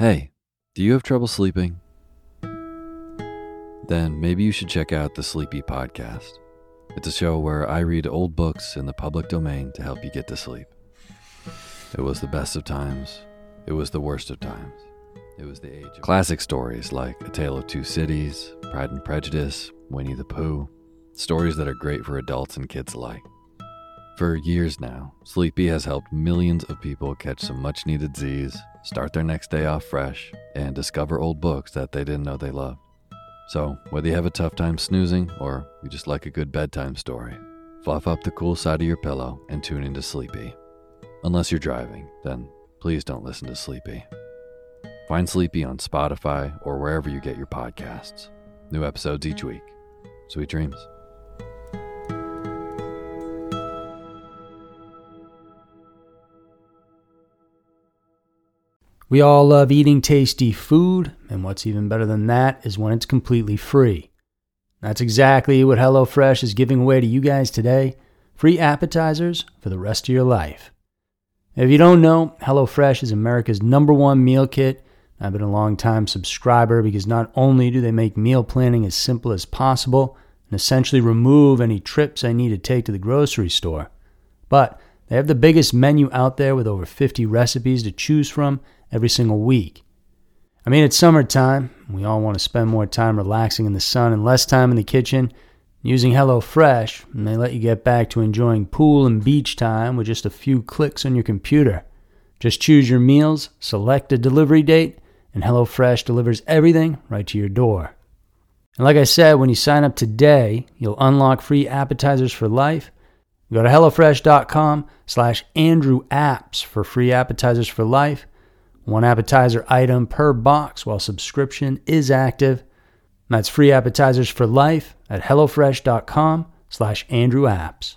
Hey, do you have trouble sleeping? Then maybe you should check out the Sleepy Podcast. It's a show where I read old books in the public domain to help you get to sleep. It was the best of times, it was the worst of times. It was the age of classic stories like A Tale of Two Cities, Pride and Prejudice, Winnie the Pooh, stories that are great for adults and kids alike. For years now, Sleepy has helped millions of people catch some much needed Z's start their next day off fresh, and discover old books that they didn't know they loved. So, whether you have a tough time snoozing or you just like a good bedtime story, fluff up the cool side of your pillow and tune into Sleepy. Unless you're driving, then please don't listen to Sleepy. Find Sleepy on Spotify or wherever you get your podcasts. New episodes each week. Sweet dreams. We all love eating tasty food, and what's even better than that is when it's completely free. That's exactly what HelloFresh is giving away to you guys today free appetizers for the rest of your life. If you don't know, HelloFresh is America's number one meal kit. I've been a long time subscriber because not only do they make meal planning as simple as possible and essentially remove any trips I need to take to the grocery store, but they have the biggest menu out there with over 50 recipes to choose from every single week. I mean, it's summertime. We all want to spend more time relaxing in the sun and less time in the kitchen. Using HelloFresh, they let you get back to enjoying pool and beach time with just a few clicks on your computer. Just choose your meals, select a delivery date, and HelloFresh delivers everything right to your door. And like I said, when you sign up today, you'll unlock free appetizers for life. Go to HelloFresh.com slash Andrew Apps for free appetizers for life one appetizer item per box while subscription is active. That's free appetizers for life at HelloFresh.com slash Andrew Apps.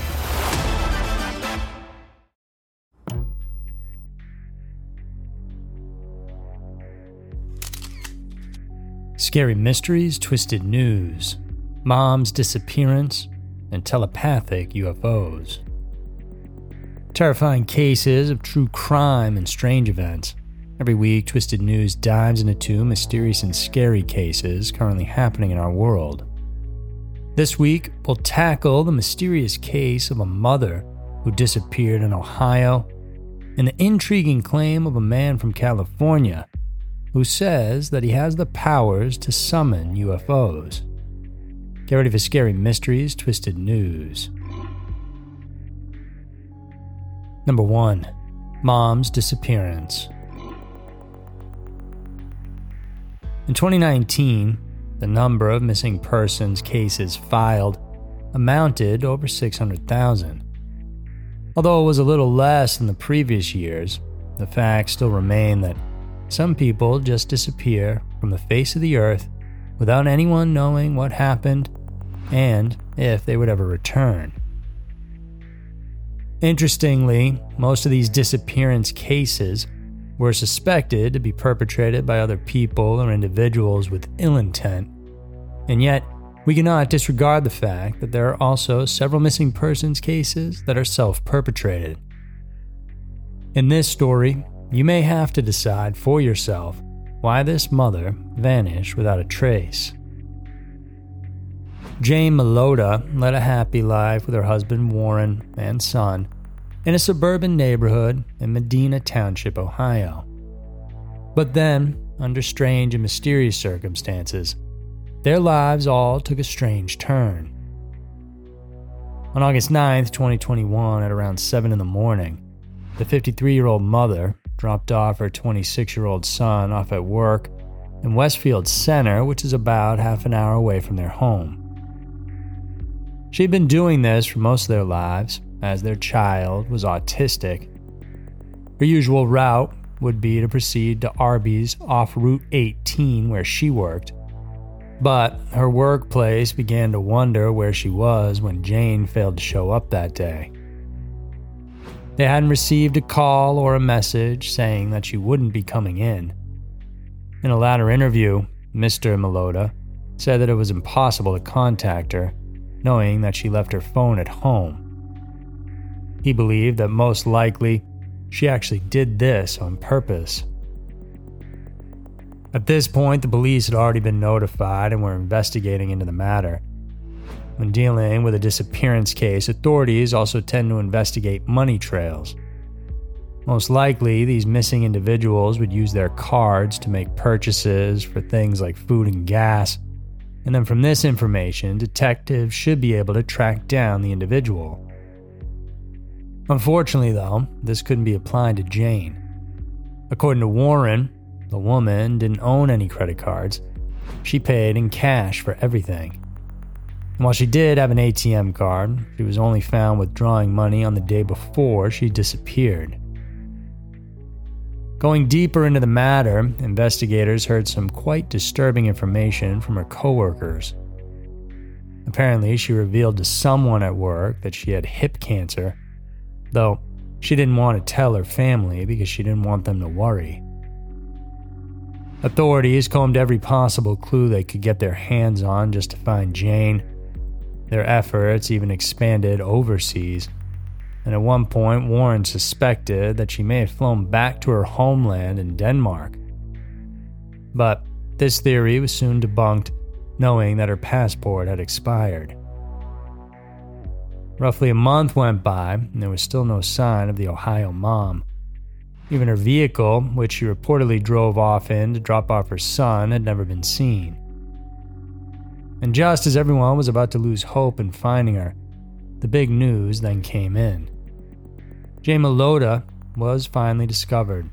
Scary mysteries, twisted news, mom's disappearance, and telepathic UFOs. Terrifying cases of true crime and strange events Every week, Twisted News dives into two mysterious and scary cases currently happening in our world. This week, we'll tackle the mysterious case of a mother who disappeared in Ohio and the intriguing claim of a man from California who says that he has the powers to summon UFOs. Get ready for scary mysteries, twisted news. Number 1 Mom's Disappearance. In 2019, the number of missing persons cases filed amounted over 600,000. Although it was a little less than the previous years, the facts still remain that some people just disappear from the face of the earth without anyone knowing what happened and if they would ever return. Interestingly, most of these disappearance cases were suspected to be perpetrated by other people or individuals with ill intent. And yet, we cannot disregard the fact that there are also several missing persons cases that are self perpetrated. In this story, you may have to decide for yourself why this mother vanished without a trace. Jane Melota led a happy life with her husband Warren and son in a suburban neighborhood in Medina Township, Ohio. But then, under strange and mysterious circumstances, their lives all took a strange turn. On August 9th, 2021, at around 7 in the morning, the 53 year old mother dropped off her 26 year old son off at work in Westfield Center, which is about half an hour away from their home. She'd been doing this for most of their lives, as their child was autistic. Her usual route would be to proceed to Arby's off Route 18 where she worked. But her workplace began to wonder where she was when Jane failed to show up that day. They hadn't received a call or a message saying that she wouldn't be coming in. In a latter interview, Mr. Melota said that it was impossible to contact her, knowing that she left her phone at home. He believed that most likely she actually did this on purpose. At this point, the police had already been notified and were investigating into the matter. When dealing with a disappearance case, authorities also tend to investigate money trails. Most likely, these missing individuals would use their cards to make purchases for things like food and gas, and then from this information, detectives should be able to track down the individual. Unfortunately, though, this couldn't be applied to Jane. According to Warren, the woman didn't own any credit cards. She paid in cash for everything. And while she did have an ATM card, she was only found withdrawing money on the day before she disappeared. Going deeper into the matter, investigators heard some quite disturbing information from her coworkers. Apparently, she revealed to someone at work that she had hip cancer though she didn't want to tell her family because she didn't want them to worry. Authorities combed every possible clue they could get their hands on just to find Jane. Their efforts even expanded overseas, and at one point, Warren suspected that she may have flown back to her homeland in Denmark. But this theory was soon debunked, knowing that her passport had expired. Roughly a month went by, and there was still no sign of the Ohio mom. Even her vehicle, which she reportedly drove off in to drop off her son, had never been seen. And just as everyone was about to lose hope in finding her, the big news then came in. Melota was finally discovered.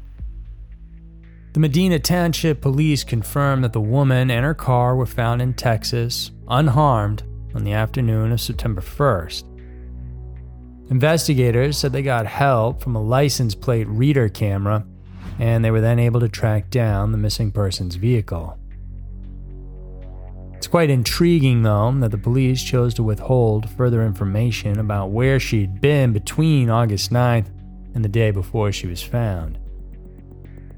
The Medina Township police confirmed that the woman and her car were found in Texas, unharmed, on the afternoon of September 1st. Investigators said they got help from a license plate reader camera, and they were then able to track down the missing person's vehicle. It's quite intriguing, though, that the police chose to withhold further information about where she'd been between August 9th and the day before she was found.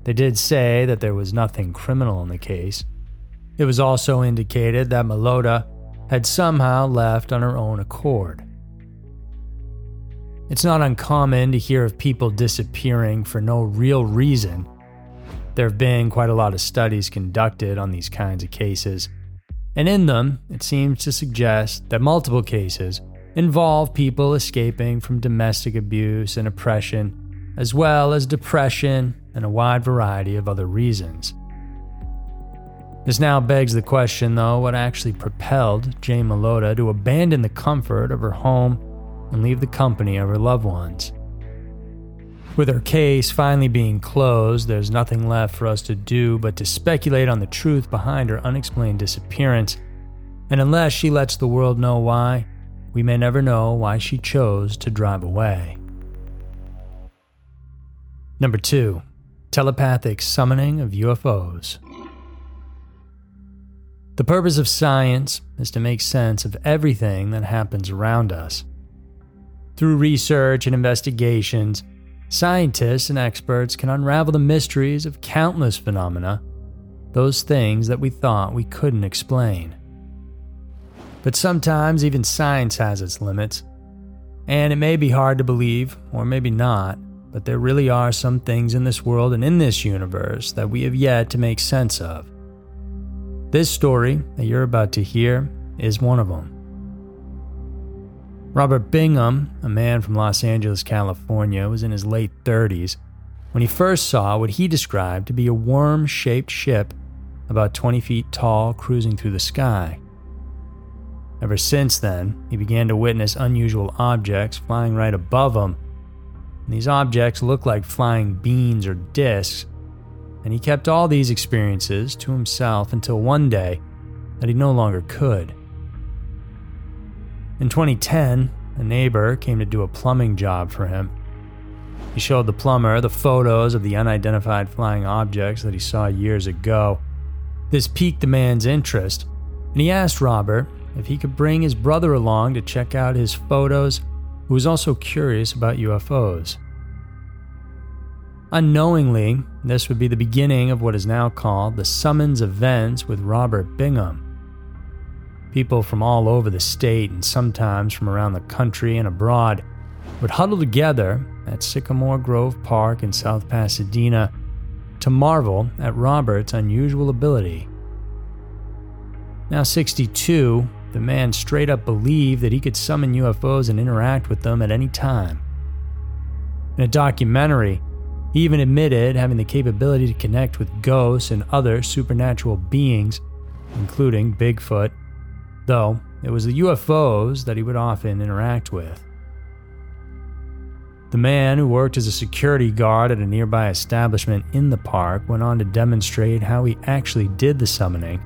They did say that there was nothing criminal in the case. It was also indicated that Melota had somehow left on her own accord. It's not uncommon to hear of people disappearing for no real reason. There have been quite a lot of studies conducted on these kinds of cases, and in them, it seems to suggest that multiple cases involve people escaping from domestic abuse and oppression, as well as depression and a wide variety of other reasons. This now begs the question, though, what actually propelled Jane Melota to abandon the comfort of her home and leave the company of her loved ones. With her case finally being closed, there's nothing left for us to do but to speculate on the truth behind her unexplained disappearance. And unless she lets the world know why, we may never know why she chose to drive away. Number 2 Telepathic Summoning of UFOs. The purpose of science is to make sense of everything that happens around us. Through research and investigations, scientists and experts can unravel the mysteries of countless phenomena, those things that we thought we couldn't explain. But sometimes even science has its limits, and it may be hard to believe, or maybe not, but there really are some things in this world and in this universe that we have yet to make sense of. This story that you're about to hear is one of them. Robert Bingham, a man from Los Angeles, California, was in his late 30s when he first saw what he described to be a worm shaped ship about 20 feet tall cruising through the sky. Ever since then, he began to witness unusual objects flying right above him. And these objects looked like flying beans or discs, and he kept all these experiences to himself until one day that he no longer could. In 2010, a neighbor came to do a plumbing job for him. He showed the plumber the photos of the unidentified flying objects that he saw years ago. This piqued the man's interest, And he asked Robert if he could bring his brother along to check out his photos, who was also curious about UFOs. Unknowingly, this would be the beginning of what is now called the Summons Events with Robert Bingham. People from all over the state and sometimes from around the country and abroad would huddle together at Sycamore Grove Park in South Pasadena to marvel at Robert's unusual ability. Now 62, the man straight up believed that he could summon UFOs and interact with them at any time. In a documentary, he even admitted having the capability to connect with ghosts and other supernatural beings, including Bigfoot, though it was the UFOs that he would often interact with. The man who worked as a security guard at a nearby establishment in the park went on to demonstrate how he actually did the summoning.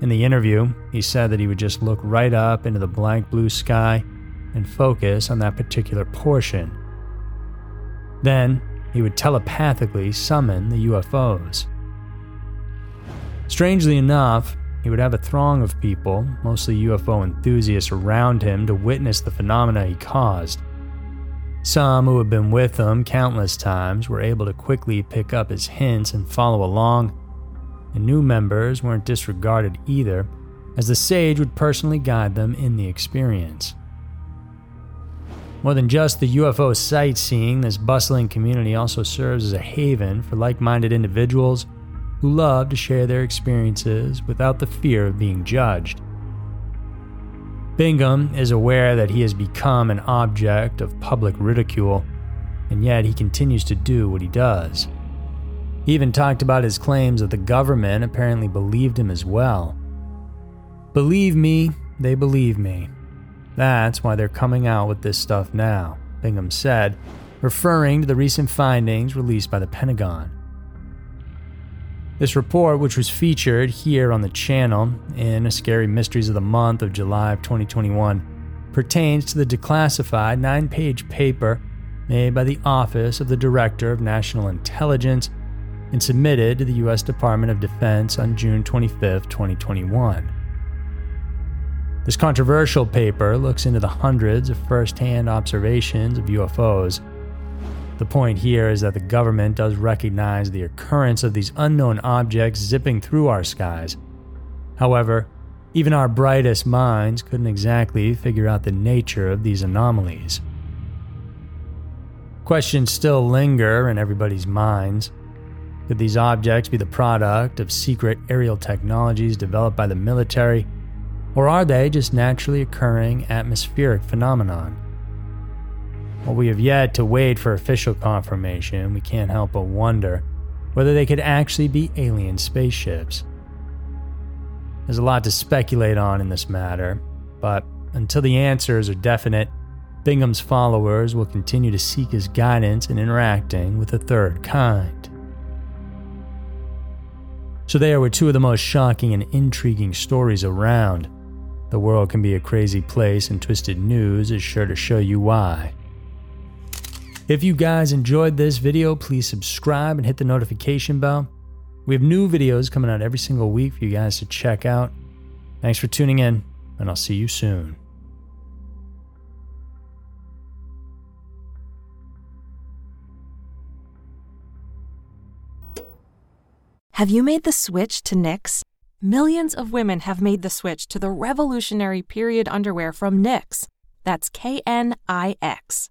In the interview, he said that he would just look right up into the blank blue sky and focus on that particular portion. Then, he would telepathically summon the UFOs. Strangely enough, he would have a throng of people, mostly UFO enthusiasts, around him to witness the phenomena he caused. Some who had been with him countless times were able to quickly pick up his hints and follow along, and new members weren't disregarded either, as the sage would personally guide them in the experience. More than just the UFO sightseeing, this bustling community also serves as a haven for like minded individuals who love to share their experiences without the fear of being judged. Bingham is aware that he has become an object of public ridicule, and yet he continues to do what he does. He even talked about his claims that the government apparently believed him as well. Believe me, they believe me. That's why they're coming out with this stuff now, Bingham said, referring to the recent findings released by the Pentagon. This report, which was featured here on the channel in A Scary Mysteries of the Month of July of 2021, pertains to the declassified nine page paper made by the Office of the Director of National Intelligence and submitted to the U.S. Department of Defense on June 25, 2021. This controversial paper looks into the hundreds of first hand observations of UFOs the point here is that the government does recognize the occurrence of these unknown objects zipping through our skies. However, even our brightest minds couldn't exactly figure out the nature of these anomalies. Questions still linger in everybody's minds. Could these objects be the product of secret aerial technologies developed by the military, or are they just naturally occurring atmospheric phenomenon? While we have yet to wait for official confirmation, we can't help but wonder whether they could actually be alien spaceships. There's a lot to speculate on in this matter, but until the answers are definite, Bingham's followers will continue to seek his guidance in interacting with the third kind. So, there were two of the most shocking and intriguing stories around. The world can be a crazy place, and Twisted News is sure to show you why. If you guys enjoyed this video, please subscribe and hit the notification bell. We have new videos coming out every single week for you guys to check out. Thanks for tuning in, and I'll see you soon. Have you made the switch to Knix? Millions of women have made the switch to the revolutionary period underwear from Knix. That's K N I X.